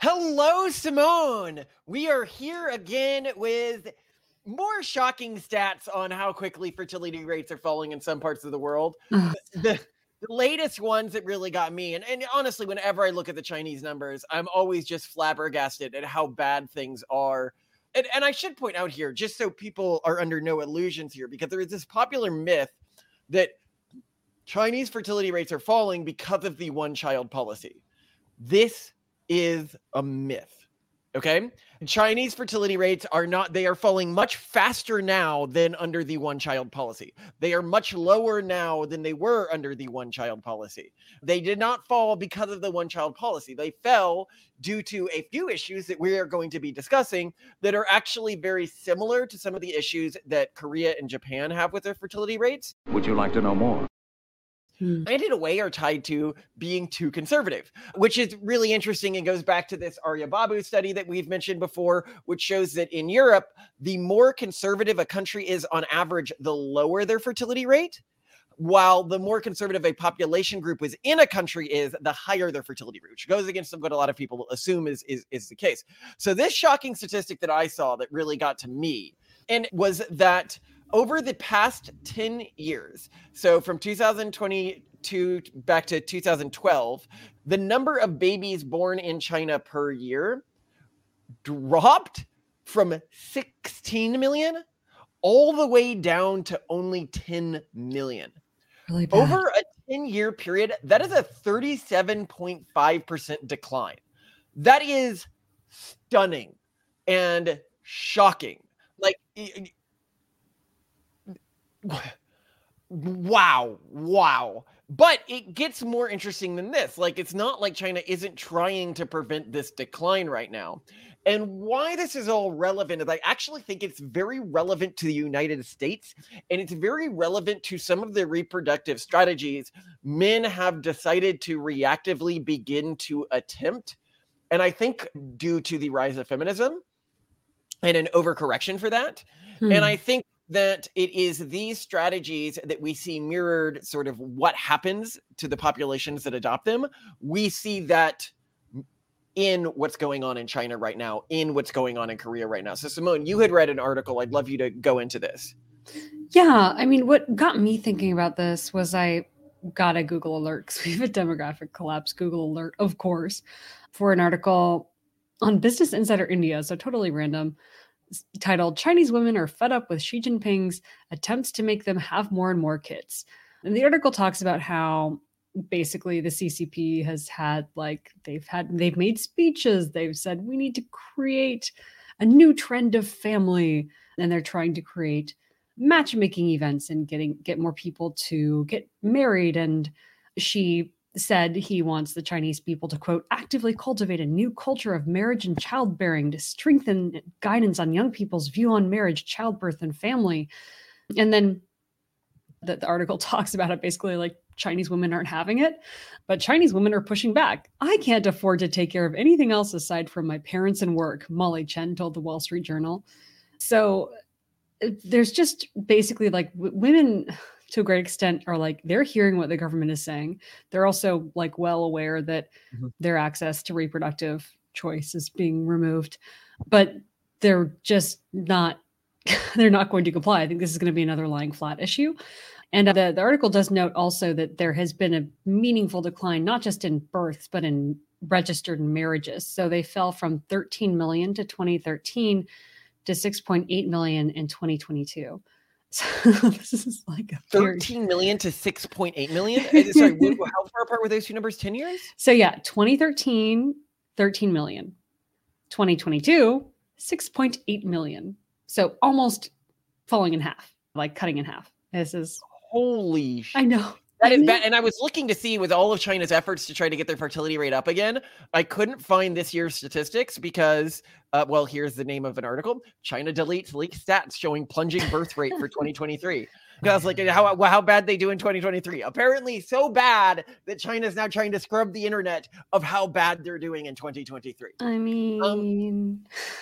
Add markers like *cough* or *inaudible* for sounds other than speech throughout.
Hello, Simone. We are here again with more shocking stats on how quickly fertility rates are falling in some parts of the world. *laughs* the, the, latest ones that really got me, and, and honestly, whenever I look at the Chinese numbers, I'm always just flabbergasted at how bad things are. And, and I should point out here, just so people are under no illusions here, because there is this popular myth that Chinese fertility rates are falling because of the one child policy. This is a myth. Okay. Chinese fertility rates are not, they are falling much faster now than under the one child policy. They are much lower now than they were under the one child policy. They did not fall because of the one child policy. They fell due to a few issues that we are going to be discussing that are actually very similar to some of the issues that Korea and Japan have with their fertility rates. Would you like to know more? And hmm. in a way are tied to being too conservative, which is really interesting and goes back to this Arya Babu study that we've mentioned before, which shows that in Europe, the more conservative a country is on average, the lower their fertility rate. While the more conservative a population group within a country is, the higher their fertility rate, which goes against what a lot of people assume is, is, is the case. So, this shocking statistic that I saw that really got to me and was that over the past 10 years, so from 2022 back to 2012, the number of babies born in China per year dropped from 16 million all the way down to only 10 million. Really Over a 10 year period, that is a 37.5% decline. That is stunning and shocking. Like, wow, wow. But it gets more interesting than this. Like, it's not like China isn't trying to prevent this decline right now. And why this is all relevant is I actually think it's very relevant to the United States and it's very relevant to some of the reproductive strategies men have decided to reactively begin to attempt. And I think due to the rise of feminism and an overcorrection for that. Hmm. And I think that it is these strategies that we see mirrored sort of what happens to the populations that adopt them. We see that in what's going on in China right now, in what's going on in Korea right now. So, Simone, you had read an article. I'd love you to go into this. Yeah. I mean, what got me thinking about this was I got a Google alert because *laughs* we have a demographic collapse Google alert, of course, for an article on Business Insider India. So, totally random titled Chinese Women Are Fed Up with Xi Jinping's Attempts to Make Them Have More and More Kids. And the article talks about how basically the CCP has had like they've had they've made speeches they've said we need to create a new trend of family and they're trying to create matchmaking events and getting get more people to get married and Xi said he wants the Chinese people to, quote, actively cultivate a new culture of marriage and childbearing to strengthen guidance on young people's view on marriage, childbirth, and family. And then the, the article *laughs* talks about it basically like Chinese women aren't having it, but Chinese women are pushing back. I can't afford to take care of anything else aside from my parents and work, Molly Chen told the Wall Street Journal. So uh, there's just basically like w- women to a great extent are like they're hearing what the government is saying. They're also like well aware that mm-hmm. their access to reproductive choice is being removed, but they're just not *laughs* they're not going to comply. I think this is going to be another lying flat issue. And the, the article does note also that there has been a meaningful decline, not just in births, but in registered marriages. So they fell from 13 million to 2013 to 6.8 million in 2022. So *laughs* this is like a 13 million to 6.8 million. *laughs* Sorry, how far apart were those two numbers? 10 years? So yeah, 2013, 13 million. 2022, 6.8 million. So almost falling in half, like cutting in half. This is holy I know. That is bad. And I was looking to see with all of China's efforts to try to get their fertility rate up again, I couldn't find this year's statistics because, uh, well, here's the name of an article China deletes leaked stats showing plunging birth rate for 2023. I was like, how, how bad they do in 2023? Apparently, so bad that China's now trying to scrub the internet of how bad they're doing in 2023. I mean, um,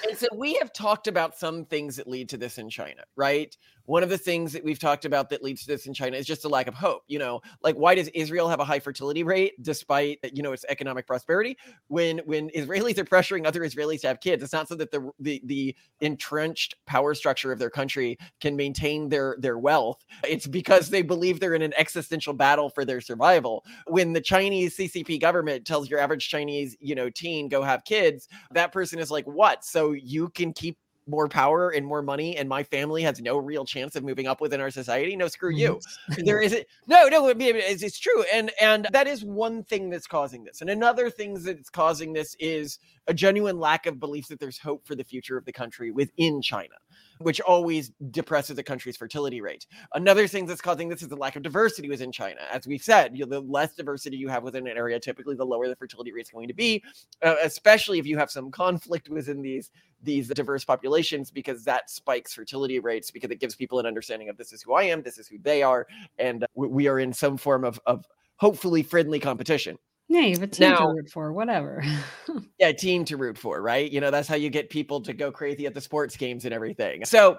and so we have talked about some things that lead to this in China, right? One of the things that we've talked about that leads to this in China is just a lack of hope. You know, like why does Israel have a high fertility rate despite you know its economic prosperity? When when Israelis are pressuring other Israelis to have kids, it's not so that the the the entrenched power structure of their country can maintain their their wealth. It's because they believe they're in an existential battle for their survival. When the Chinese CCP government tells your average Chinese you know teen go have kids, that person is like, what? So you can keep more power and more money and my family has no real chance of moving up within our society no screw mm-hmm. you. There isn't no no it's, it's true and and that is one thing that's causing this and another thing that's causing this is a genuine lack of belief that there's hope for the future of the country within china which always depresses a country's fertility rate. Another thing that's causing this is the lack of diversity within China. As we've said, you know, the less diversity you have within an area, typically the lower the fertility rate is going to be, uh, especially if you have some conflict within these these diverse populations because that spikes fertility rates because it gives people an understanding of this is who I am, this is who they are, and we are in some form of of hopefully friendly competition. Yeah, you have a team now, to root for, whatever. *laughs* yeah, team to root for, right? You know, that's how you get people to go crazy at the sports games and everything. So,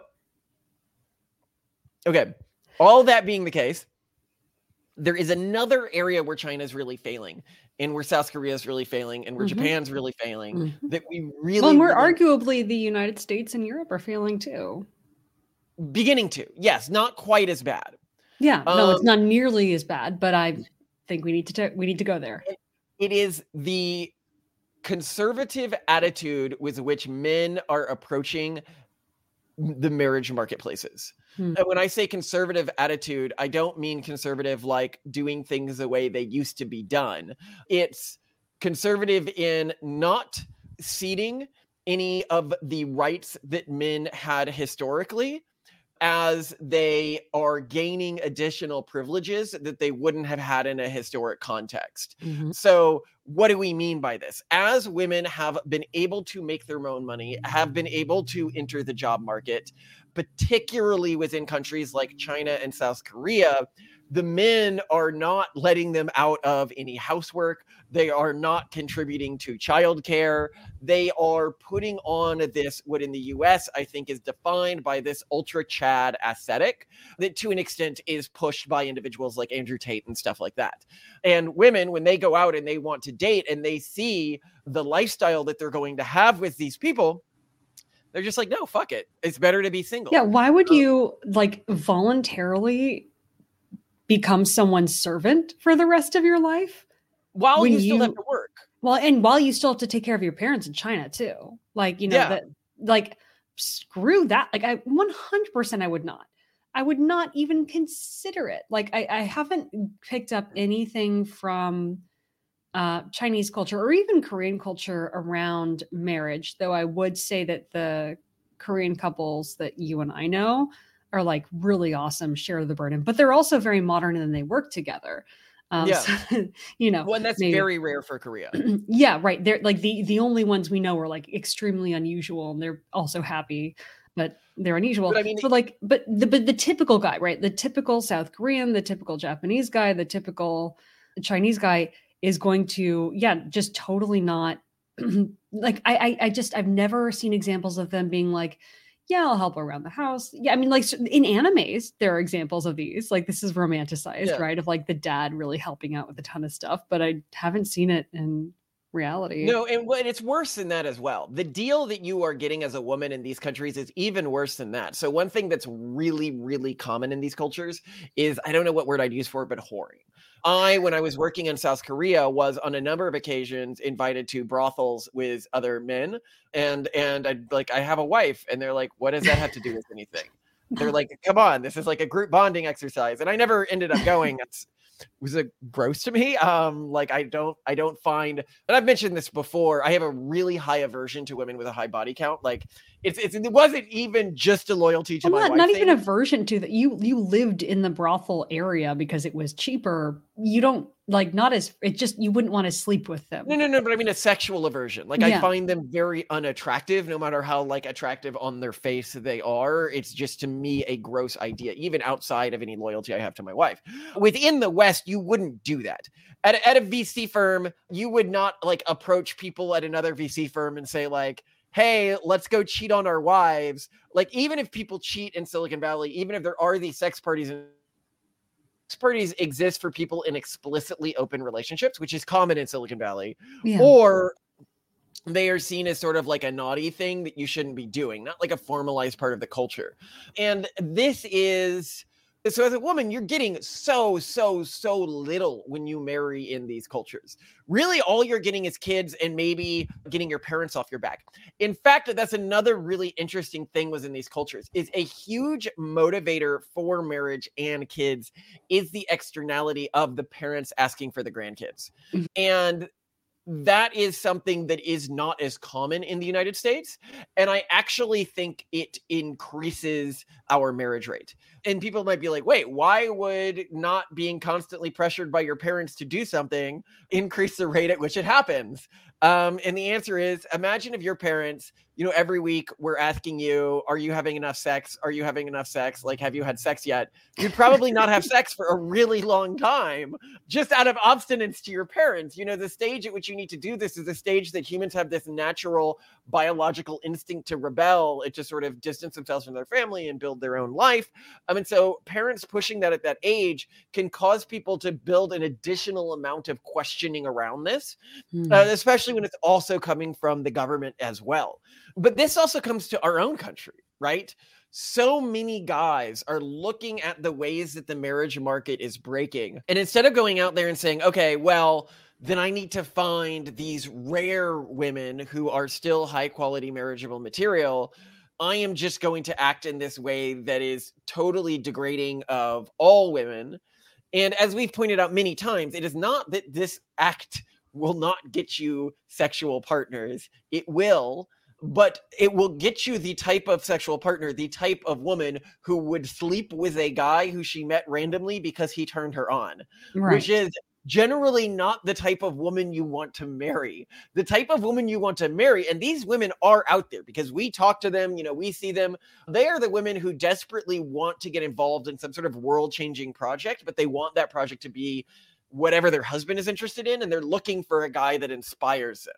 okay, all that being the case, there is another area where China is really failing, and where South Korea is really failing, and where mm-hmm. Japan's really failing. Mm-hmm. That we really, well, and we're really, arguably the United States and Europe are failing too. Beginning to, yes, not quite as bad. Yeah, um, no, it's um, not nearly as bad, but I think we need to t- we need to go there. It is the conservative attitude with which men are approaching the marriage marketplaces. Hmm. And when I say conservative attitude, I don't mean conservative like doing things the way they used to be done. It's conservative in not ceding any of the rights that men had historically as they are gaining additional privileges that they wouldn't have had in a historic context. Mm-hmm. So, what do we mean by this? As women have been able to make their own money, have been able to enter the job market, particularly within countries like China and South Korea, the men are not letting them out of any housework. They are not contributing to childcare. They are putting on this, what in the US I think is defined by this ultra Chad aesthetic that to an extent is pushed by individuals like Andrew Tate and stuff like that. And women, when they go out and they want to date and they see the lifestyle that they're going to have with these people, they're just like, no, fuck it. It's better to be single. Yeah. Why would you like voluntarily become someone's servant for the rest of your life? while you still you, have to work. Well, and while you still have to take care of your parents in China too. Like, you know, yeah. that like screw that. Like I 100% I would not. I would not even consider it. Like I, I haven't picked up anything from uh, Chinese culture or even Korean culture around marriage, though I would say that the Korean couples that you and I know are like really awesome, share the burden, but they're also very modern and they work together. Um, yeah. So, *laughs* you know, well, that's maybe, very rare for Korea. *clears throat* yeah, right. They're like the the only ones we know are like extremely unusual, and they're also happy, but they're unusual. But I mean, so like, but the but the typical guy, right? The typical South Korean, the typical Japanese guy, the typical Chinese guy is going to, yeah, just totally not. *clears throat* like I, I, I just I've never seen examples of them being like yeah, I'll help around the house. Yeah, I mean, like in animes, there are examples of these. Like this is romanticized, yeah. right? Of like the dad really helping out with a ton of stuff, but I haven't seen it in reality. No, and, and it's worse than that as well. The deal that you are getting as a woman in these countries is even worse than that. So one thing that's really, really common in these cultures is I don't know what word I'd use for it, but whoring. I, when I was working in South Korea, was on a number of occasions invited to brothels with other men, and and I like I have a wife, and they're like, "What does that have to do with anything?" They're *laughs* like, "Come on, this is like a group bonding exercise," and I never ended up going. Was it gross to me? Um like i don't i don't find and i've mentioned this before i have a really high aversion to women with a high body count. Like it's, it's it wasn't even just a loyalty to well, my not, not even aversion to that you you lived in the brothel area because it was cheaper. You don't like not as it just you wouldn't want to sleep with them. No, no, no. But I mean a sexual aversion. Like yeah. I find them very unattractive, no matter how like attractive on their face they are. It's just to me a gross idea, even outside of any loyalty I have to my wife. Within the West, you wouldn't do that. At, at a VC firm, you would not like approach people at another VC firm and say like, hey, let's go cheat on our wives. Like, even if people cheat in Silicon Valley, even if there are these sex parties sex parties exist for people in explicitly open relationships, which is common in Silicon Valley, yeah. or they are seen as sort of like a naughty thing that you shouldn't be doing, not like a formalized part of the culture. And this is so as a woman you're getting so so so little when you marry in these cultures. Really all you're getting is kids and maybe getting your parents off your back. In fact that's another really interesting thing was in these cultures is a huge motivator for marriage and kids is the externality of the parents asking for the grandkids. Mm-hmm. and that is something that is not as common in the United States. And I actually think it increases our marriage rate. And people might be like, wait, why would not being constantly pressured by your parents to do something increase the rate at which it happens? Um, and the answer is imagine if your parents you know, every week we're asking you, are you having enough sex? Are you having enough sex? Like, have you had sex yet? You'd probably not have *laughs* sex for a really long time, just out of obstinance to your parents. You know, the stage at which you need to do this is a stage that humans have this natural biological instinct to rebel, it just sort of distance themselves from their family and build their own life. I mean, so parents pushing that at that age can cause people to build an additional amount of questioning around this, mm. uh, especially when it's also coming from the government as well. But this also comes to our own country, right? so many guys are looking at the ways that the marriage market is breaking. And instead of going out there and saying, okay, well, then I need to find these rare women who are still high quality marriageable material. I am just going to act in this way that is totally degrading of all women. And as we've pointed out many times, it is not that this act will not get you sexual partners. It will, but it will get you the type of sexual partner, the type of woman who would sleep with a guy who she met randomly because he turned her on, right. which is generally not the type of woman you want to marry. The type of woman you want to marry, and these women are out there because we talk to them, you know, we see them. They are the women who desperately want to get involved in some sort of world changing project, but they want that project to be whatever their husband is interested in, and they're looking for a guy that inspires them.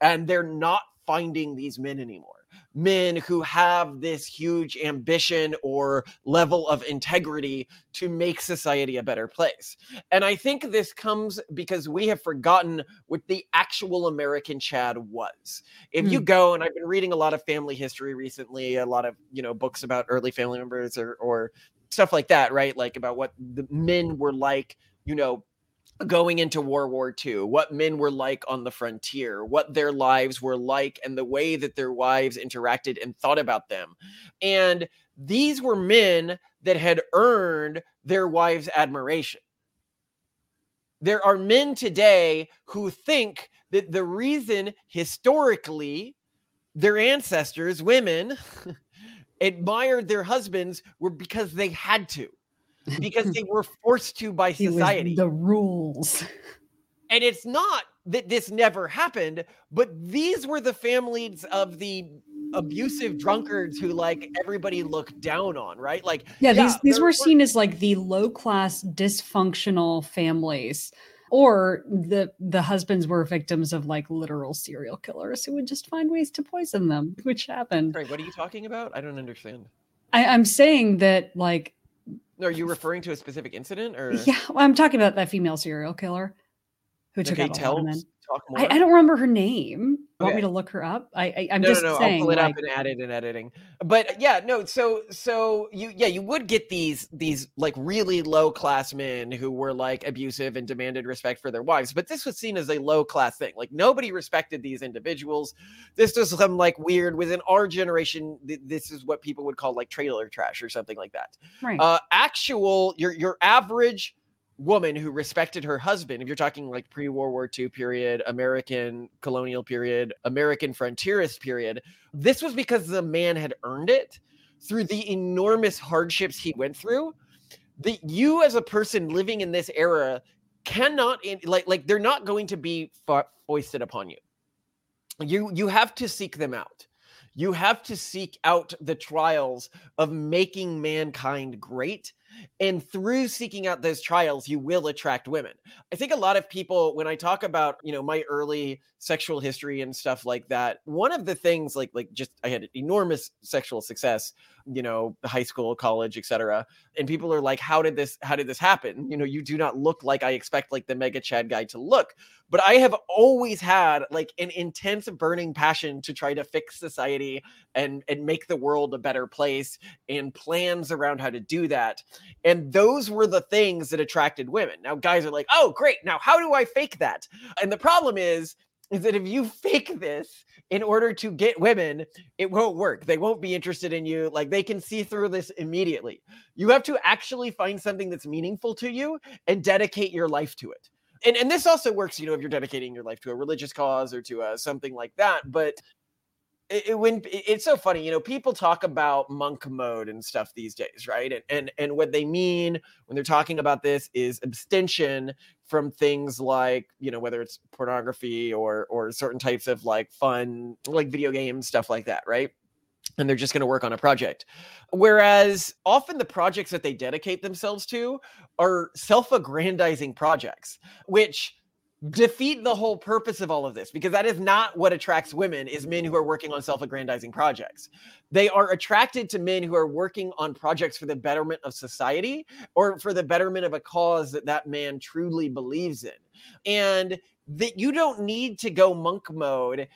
And they're not finding these men anymore men who have this huge ambition or level of integrity to make society a better place. And I think this comes because we have forgotten what the actual American Chad was. If you hmm. go, and I've been reading a lot of family history recently, a lot of, you know, books about early family members or, or stuff like that, right? Like about what the men were like, you know, going into World War II, what men were like on the frontier, what their lives were like, and the way that their wives interacted and thought about them. And these were men that had earned their wives' admiration. There are men today who think that the reason historically their ancestors, women, *laughs* admired their husbands were because they had to because *laughs* they were forced to by society. the rules. And it's not that this never happened, but these were the families of the abusive drunkards who like everybody looked down on, right? Like yeah, yeah these these were seen as like the low class dysfunctional families or the the husbands were victims of like literal serial killers who would just find ways to poison them, which happened. Right, what are you talking about? I don't understand. I, I'm saying that like are you referring to a specific incident or? Yeah, well, I'm talking about that female serial killer who took okay, out tell, men. I, I, don't remember her name. Okay. Want me to look her up? I, I am no, just no, no. saying. I'll pull it like, up and add it in editing. But yeah, no. So so you yeah you would get these these like really low class men who were like abusive and demanded respect for their wives. But this was seen as a low class thing. Like nobody respected these individuals. This was some like weird within our generation. Th- this is what people would call like trailer trash or something like that. Right. Uh, actual your your average woman who respected her husband, if you're talking like pre World War II period, American colonial period, American frontierist period, this was because the man had earned it through the enormous hardships he went through. That you, as a person living in this era, cannot in, like like they're not going to be fo- foisted upon you. You you have to seek them out. You have to seek out the trials of making mankind great And through seeking out those trials, you will attract women. I think a lot of people, when I talk about, you know, my early sexual history and stuff like that, one of the things like like just I had enormous sexual success, you know, high school, college, etc. And people are like, how did this how did this happen? You know, you do not look like I expect like the mega Chad guy to look. But I have always had like an intense burning passion to try to fix society and and make the world a better place and plans around how to do that. And those were the things that attracted women. Now guys are like, "Oh, great. Now how do I fake that?" And the problem is is that if you fake this in order to get women, it won't work. They won't be interested in you. Like they can see through this immediately. You have to actually find something that's meaningful to you and dedicate your life to it. And and this also works, you know, if you're dedicating your life to a religious cause or to uh, something like that. But it, when it's so funny, you know, people talk about monk mode and stuff these days, right? And and and what they mean when they're talking about this is abstention from things like you know whether it's pornography or or certain types of like fun like video games stuff like that right and they're just going to work on a project whereas often the projects that they dedicate themselves to are self-aggrandizing projects which defeat the whole purpose of all of this because that is not what attracts women is men who are working on self-aggrandizing projects. They are attracted to men who are working on projects for the betterment of society or for the betterment of a cause that that man truly believes in. And that you don't need to go monk mode.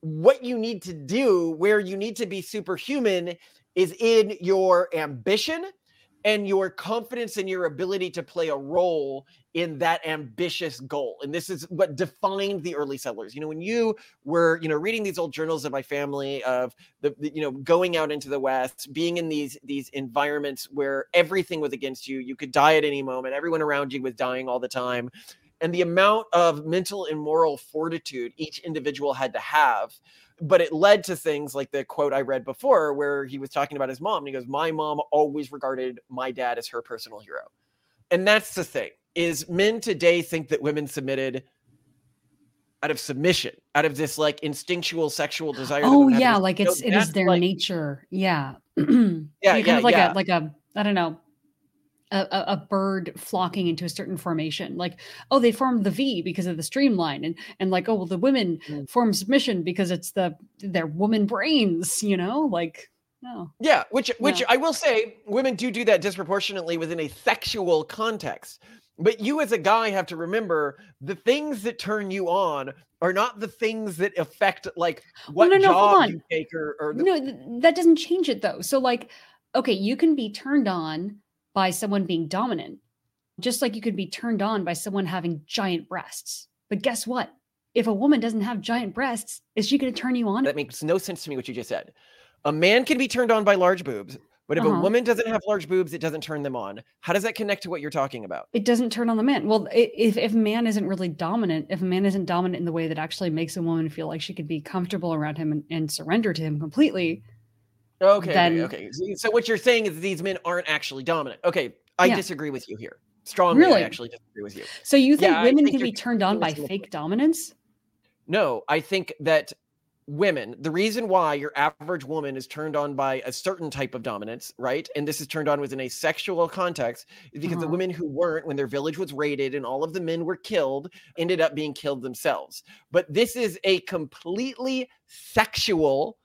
What you need to do where you need to be superhuman is in your ambition and your confidence in your ability to play a role in that ambitious goal. And this is what defined the early settlers. You know, when you were, you know, reading these old journals of my family of the, the, you know, going out into the West, being in these these environments where everything was against you, you could die at any moment, everyone around you was dying all the time. And the amount of mental and moral fortitude each individual had to have but it led to things like the quote I read before, where he was talking about his mom. And he goes, My mom always regarded my dad as her personal hero. And that's the thing is men today think that women submitted out of submission, out of this like instinctual sexual *gasps* desire. Oh yeah, like it's it is their like, nature. Yeah. *clears throat* yeah, yeah, of like yeah. a like a I don't know a, a, bird flocking into a certain formation. Like oh they formed the v because of the streamline and and like oh well the women mm. form submission because it's the their woman brains you know? Like no. Yeah which which no. i will say women do do that disproportionately within a sexual context. But you as a guy have to remember the things that turn you on are not the things that affect like what well, no, no, job you take or, or the- no th- that doesn't change it though. So like okay you can be turned on by someone being dominant just like you could be turned on by someone having giant breasts but guess what if a woman doesn't have giant breasts is she going to turn you on that makes no sense to me what you just said a man can be turned on by large boobs but if uh-huh. a woman doesn't have large boobs, it doesn't turn them on. How does that connect to what you're talking about? It doesn't turn on the man. Well, if if man isn't really dominant, if a man isn't dominant in the way that actually makes a woman feel like she could be comfortable around him and, and surrender to him completely. Okay, then, okay. So what you're saying is these men aren't actually dominant. Okay, I yeah. disagree with you here. Strongly, really? I actually disagree with you. So you think yeah, women think can be turned on by fake dominance? No, I think that women, the reason why your average woman is turned on by a certain type of dominance, right? And this is turned on within a sexual context, is because uh-huh. the women who weren't, when their village was raided and all of the men were killed, ended up being killed themselves. But this is a completely sexual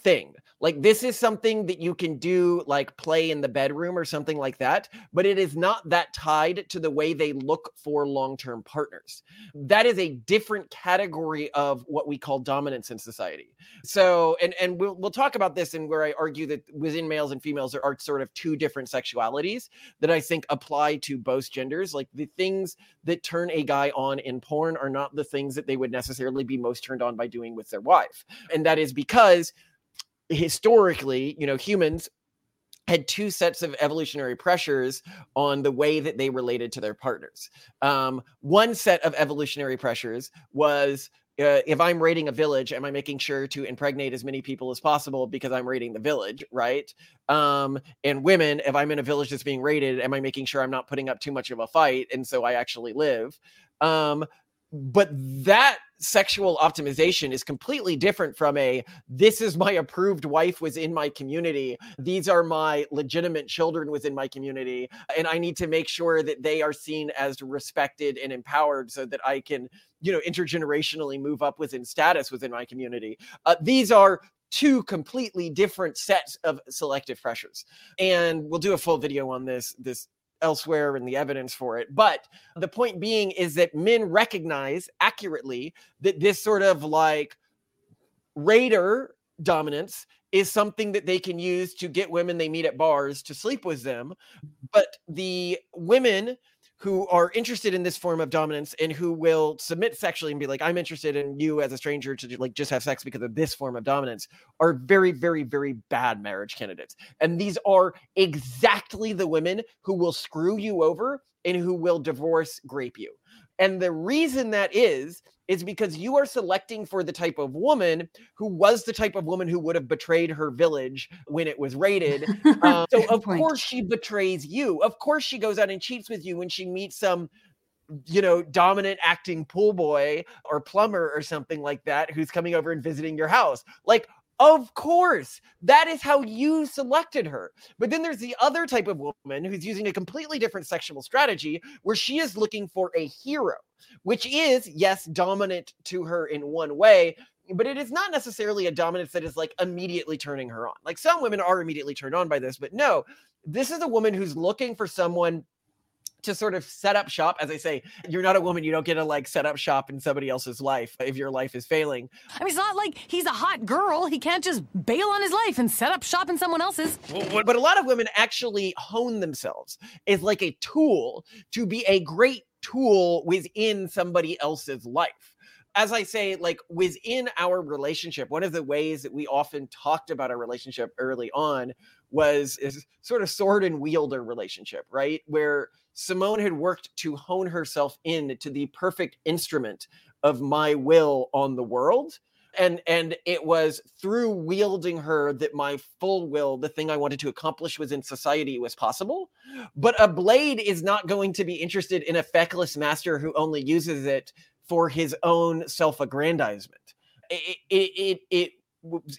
thing. Like this is something that you can do like play in the bedroom or something like that, but it is not that tied to the way they look for long-term partners. That is a different category of what we call dominance in society. So and and we'll we'll talk about this and where I argue that within males and females there are sort of two different sexualities that I think apply to both genders. Like the things that turn a guy on in porn are not the things that they would necessarily be most turned on by doing with their wife. And that is because historically, you know, humans had two sets of evolutionary pressures on the way that they related to their partners. Um, one set of evolutionary pressures was uh, if I'm raiding a village, am I making sure to impregnate as many people as possible because I'm raiding the village, right? Um, and women, if I'm in a village that's being raided, am I making sure I'm not putting up too much of a fight and so I actually live? Um, but that sexual optimization is completely different from a this is my approved wife was in my community. These are my legitimate children within my community and i need to make sure that they are seen as respected and empowered so that i can you know intergenerationally move up within status within my community. Uh, these are two completely different sets of selective pressures. And we'll do a full video on this this elsewhere and the evidence for it. But the point being is that men recognize accurately that this sort of like raider dominance is something that they can use to get women they meet at bars to sleep with them. But the women who are interested in this form of dominance and who will submit sexually and be like i'm interested in you as a stranger to like just have sex because of this form of dominance are very very very bad marriage candidates. And these are exactly the women who will screw you over and who will divorce grape you. And the reason that is is because you are selecting for the type of woman who was the type of woman who would have betrayed her village when it was raided. *laughs* um, so of point. course she betrays you. Of course she goes out and cheats with you when she meets some you know, dominant acting pool boy or plumber or something like that who's coming over and visiting your house. Like, of course, that is how you selected her. But then there's the other type of woman who's using a completely different sexual strategy where she is looking for a hero, which is, yes, dominant to her in one way, but it is not necessarily a dominance that is like immediately turning her on. Like some women are immediately turned on by this, but no, this is a woman who's looking for someone to sort of set up shop. As I say, you're not a woman. You don't get to like set up shop in somebody else's life if your life is failing. I mean, it's not like he's a hot girl. He can't just bail on his life and set up shop in someone else's. But a lot of women actually hone themselves as like a tool to be a great tool within somebody else's life as I say, like within our relationship, one of the ways that we often talked about our relationship early on was is sort of sword and wielder relationship, right? Where Simone had worked to hone herself in to the perfect instrument of my will on the world. And and it was through wielding her that my full will, the thing I wanted to accomplish within society, was possible. But a blade is not going to be interested in a feckless master who only uses it for his own self-aggrandizement. It it it, it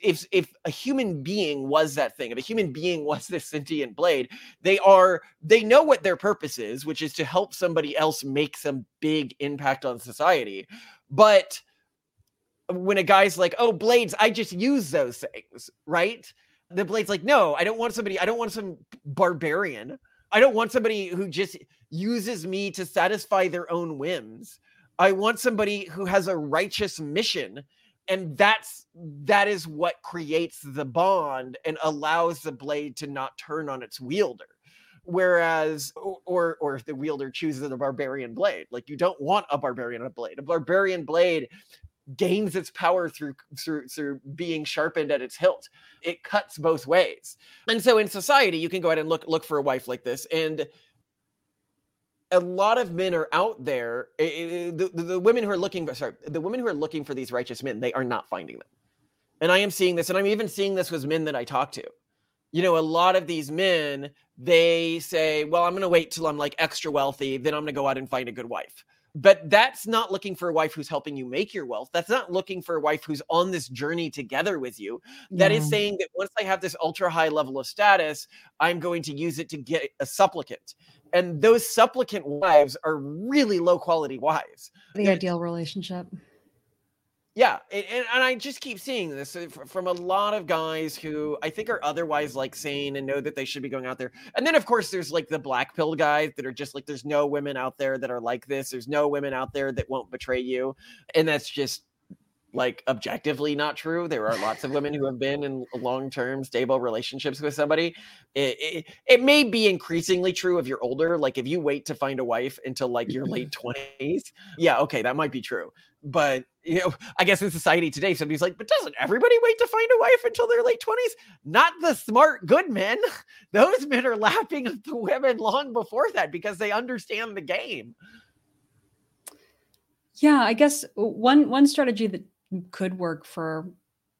if if a human being was that thing if a human being *laughs* was this sentient blade they are they know what their purpose is which is to help somebody else make some big impact on society. But when a guy's like oh blades i just use those things right? The blade's like no i don't want somebody i don't want some barbarian. I don't want somebody who just uses me to satisfy their own whims. I want somebody who has a righteous mission and that's that is what creates the bond and allows the blade to not turn on its wielder. Whereas or or if the wielder chooses a barbarian blade like you don't want a barbarian blade. A barbarian blade gains its power through through through being sharpened at its hilt. It cuts both ways. And so in society you can go ahead and look look for a wife like this and a lot of men are out there. Eh, eh, eh, the, the, the women who are looking, sorry, the women who are looking for these righteous men, they are not finding them. And I am seeing this, and I'm even seeing this with men that I talk to. You know, a lot of these men, they say, well, I'm going to wait till I'm like extra wealthy, then I'm going to go out and find a good wife. But that's not looking for a wife who's helping you make your wealth. That's not looking for a wife who's on this journey together with you. That yeah. is saying that once I have this ultra high level of status, I'm going to use it to get a supplicant and those supplicant wives are really low quality wives. The They're, ideal relationship. Yeah, and, and I just keep seeing this uh, from a lot of guys who I think are otherwise like sane and know that they should be going out there. And then of course there's like the black pill guys that are just like there's no women out there that are like this. There's no women out there that won't betray you. And that's just like objectively not true. There are lots of women who have been in long-term stable relationships with somebody. It, it, it, may be increasingly true if you're older. Like if you wait to find a wife until like your late *laughs* twenties, yeah, okay, that might be true. But you know, I guess in society today, somebody's like, but doesn't everybody wait to find a wife until their late twenties? Not the smart, good men. *laughs* Those men are lapping the women long before that because they understand the game. Yeah, I guess one one strategy that could work for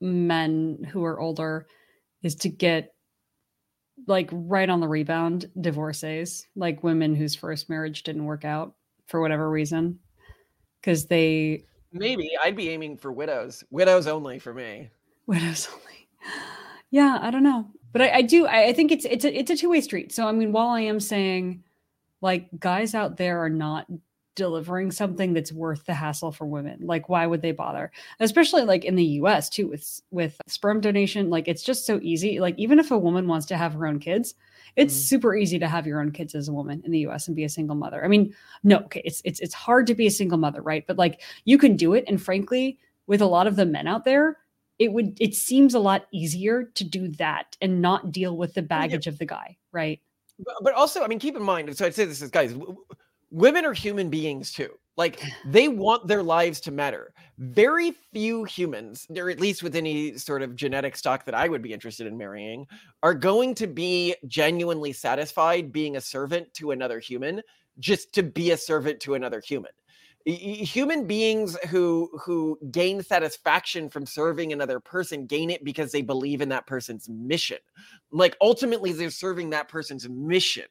men who are older is to get like right on the rebound divorcees, like women whose first marriage didn't work out for whatever reason. because they maybe I'd be aiming for widows. Widows only for me. *laughs* Widows only. Yeah, I don't know, but I, I do. I, I think it's it's a it's a two way street. So I mean, while I am saying, like, guys out there are not delivering something that's worth the hassle for women like why would they bother especially like in the US too with with sperm donation like it's just so easy like even if a woman wants to have her own kids it's mm-hmm. super easy to have your own kids as a woman in the US and be a single mother i mean no okay it's it's it's hard to be a single mother right but like you can do it and frankly with a lot of the men out there it would it seems a lot easier to do that and not deal with the baggage yeah. of the guy right but, but also i mean keep in mind so i'd say this is guys women are human beings too. Like they want their lives to matter. Very few humans, or at least with any sort of genetic stock that I would be interested in marrying, are going to be genuinely satisfied being a servant to another human just to be a servant to another human. Human beings who who gain satisfaction from serving another person gain it because they believe in that person's mission. Like ultimately, they're serving that person's mission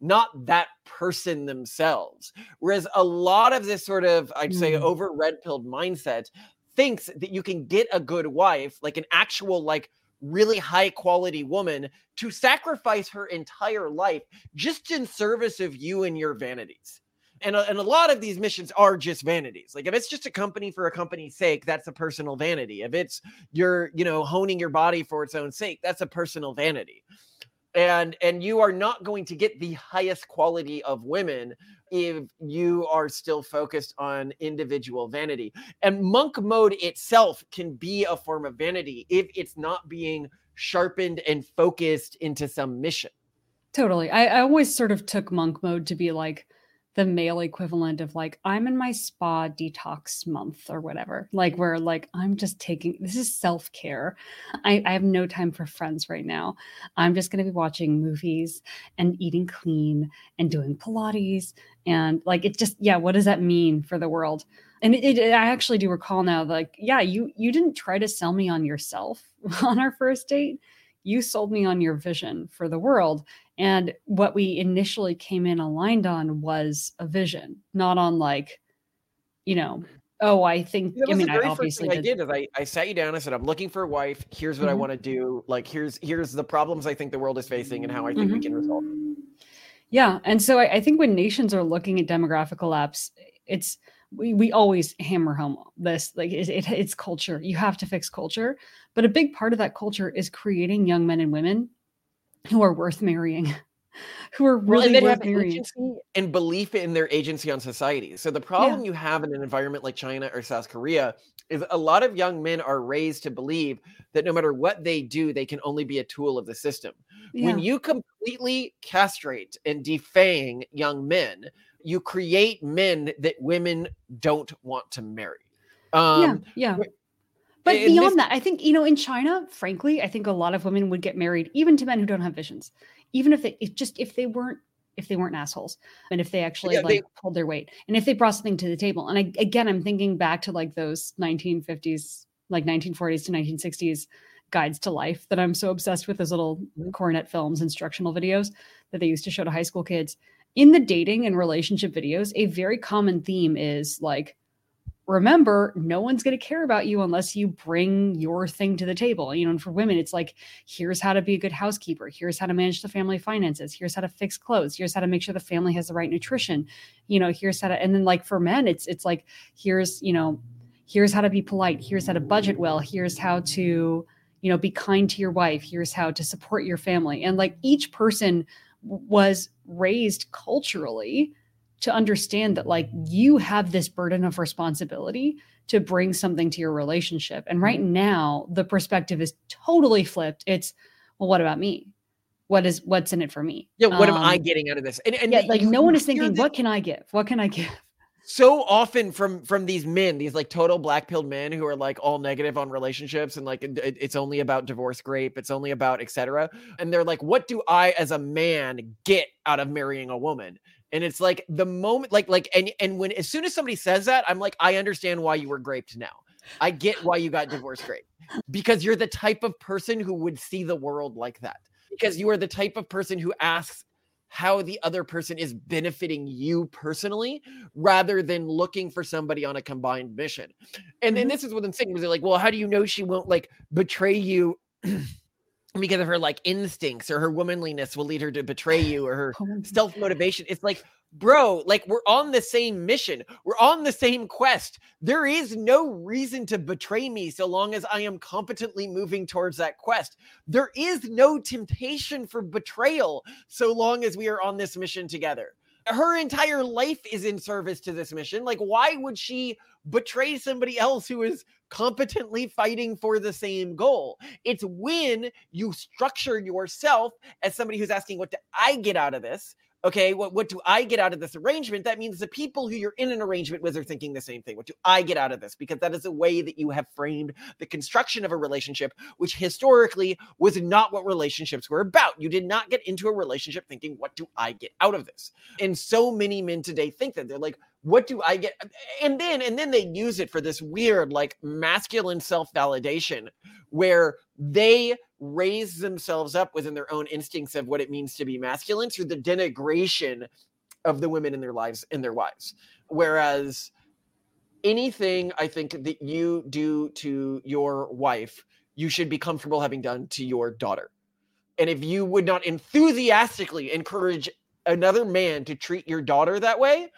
not that person themselves. Whereas a lot of this sort of, I'd say, mm. over red pilled mindset thinks that you can get a good wife, like an actual, like, really high quality woman, to sacrifice her entire life just in service of you and your vanities. And a, and a lot of these missions are just vanities. Like if it's just a company for a company's sake, that's a personal vanity. If it's you're, you know, honing your body for its own sake, that's a personal vanity and and you are not going to get the highest quality of women if you are still focused on individual vanity. And monk mode itself can be a form of vanity if it's not being sharpened and focused into some mission totally. I, I always sort of took monk mode to be like the male equivalent of like i'm in my spa detox month or whatever. Like where like i'm just taking this is self-care. I, I have no time for friends right now. I'm just going to be watching movies and eating clean and doing pilates and like it just yeah what does that mean for the world? And it, it, i actually do recall now like yeah you you didn't try to sell me on yourself *laughs* on our first date you sold me on your vision for the world and what we initially came in aligned on was a vision, not on like, you know, oh, I think. I mean, I obviously did. I did is I, I sat you down. I said, I'm looking for a wife. Here's what mm-hmm. I want to do. Like, here's here's the problems I think the world is facing and how I think mm-hmm. we can resolve. Yeah, and so I, I think when nations are looking at demographic collapse, it's we, we always hammer home this like it, it, it's culture. You have to fix culture. But a big part of that culture is creating young men and women who are worth marrying who are really well, and worth and belief in their agency on society so the problem yeah. you have in an environment like china or south korea is a lot of young men are raised to believe that no matter what they do they can only be a tool of the system yeah. when you completely castrate and defang young men you create men that women don't want to marry um, yeah, yeah. But beyond this- that, I think, you know, in China, frankly, I think a lot of women would get married even to men who don't have visions, even if they if just if they weren't if they weren't assholes and if they actually yeah, like they, pulled their weight and if they brought something to the table. And I, again, I'm thinking back to like those 1950s, like 1940s to 1960s guides to life that I'm so obsessed with, those little mm-hmm. coronet films, instructional videos that they used to show to high school kids. In the dating and relationship videos, a very common theme is like remember no one's going to care about you unless you bring your thing to the table. You know and for women it's like here's how to be a good housekeeper. Here's how to manage the family finances. Here's how to fix clothes. Here's how to make sure the family has the right nutrition. You know here's how to and then like for men it's it's like here's you know here's how to be polite. Here's how to budget well. Here's how to you know be kind to your wife. Here's how to support your family. And like each person was raised culturally to understand that like you have this burden of responsibility to bring something to your relationship. And right mm-hmm. now, the perspective is totally flipped. It's, well, what about me? What is what's in it for me? Yeah, what um, am I um, getting out of this? And, and yeah, like no one is thinking, what can I give? What can I give? so often from from these men these like total black pilled men who are like all negative on relationships and like it, it's only about divorce grape it's only about etc and they're like what do i as a man get out of marrying a woman and it's like the moment, like, like, and and when as soon as somebody says that, I'm like, I understand why you were graped now. I get why you got divorced graped because you're the type of person who would see the world like that. Because you are the type of person who asks, how the other person is benefiting you personally rather than looking for somebody on a combined mission. And then Mhm. this is what I'm saying was like, well, how do you know she won't like betray you because of her like instincts or her womanliness will lead her to betray you or her oh self motivation. It's like, bro, like we're on the same mission. We're on the same quest. There is no reason to betray me so long as I am competently moving towards that quest. There is no temptation for betrayal so long as we are on this mission together. Her entire life is in service to this mission. Like, why would she betray somebody else who is competently fighting for the same goal? It's when you structure yourself as somebody who's asking, What do I get out of this? Okay, what, what do I get out of this arrangement? That means the people who you're in an arrangement with are thinking the same thing. What do I get out of this? Because that is a way that you have framed the construction of a relationship, which historically was not what relationships were about. You did not get into a relationship thinking, What do I get out of this? And so many men today think that they're like, what do I get? And then and then they use it for this weird like masculine self-validation where they raise themselves up within their own instincts of what it means to be masculine through the denigration of the women in their lives in their wives. Whereas anything I think that you do to your wife, you should be comfortable having done to your daughter. And if you would not enthusiastically encourage another man to treat your daughter that way,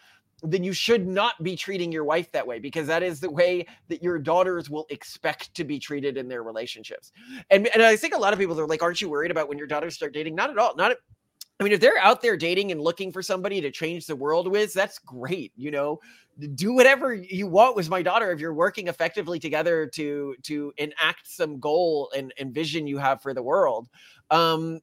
then you should not be treating your wife that way because that is the way that your daughters will expect to be treated in their relationships. And, and I think a lot of people are like, aren't you worried about when your daughters start dating? Not at all. Not I mean, if they're out there dating and looking for somebody to change the world with, that's great. You know, do whatever you want with my daughter if you're working effectively together to to enact some goal and, and vision you have for the world. Um,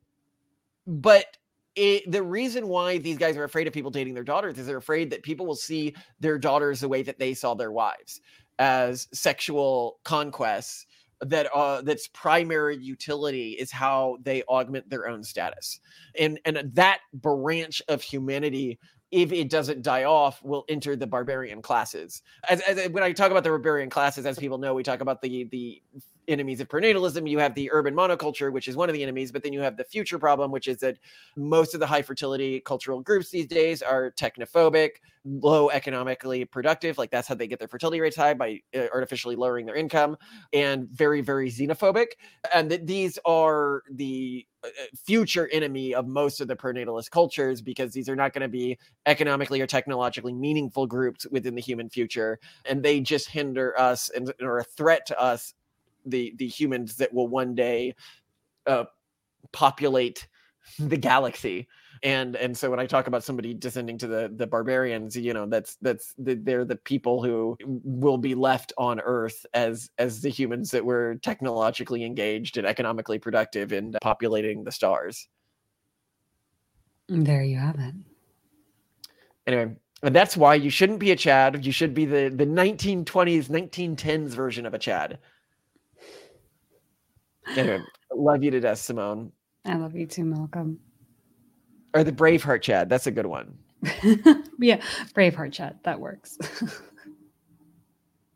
but it, the reason why these guys are afraid of people dating their daughters is they're afraid that people will see their daughters the way that they saw their wives as sexual conquests that uh that's primary utility is how they augment their own status. And and that branch of humanity if it doesn't die off will enter the barbarian classes. As, as when i talk about the barbarian classes as people know we talk about the the enemies of pronatalism. You have the urban monoculture, which is one of the enemies, but then you have the future problem, which is that most of the high fertility cultural groups these days are technophobic, low economically productive. Like that's how they get their fertility rates high by uh, artificially lowering their income, and very, very xenophobic. And th- these are the uh, future enemy of most of the pronatalist cultures because these are not going to be economically or technologically meaningful groups within the human future and they just hinder us and are a threat to us the the humans that will one day uh, populate the galaxy. And and so when i talk about somebody descending to the the barbarians you know that's that's the, they're the people who will be left on earth as as the humans that were technologically engaged and economically productive in populating the stars. There you have it. anyway and that's why you shouldn't be a chad. You should be the the 1920s 1910s version of a chad anyway love you to death simone I love you too, Malcolm. or the braveheart chad that's a good one *laughs* yeah, Braveheart Chad. That works. *laughs*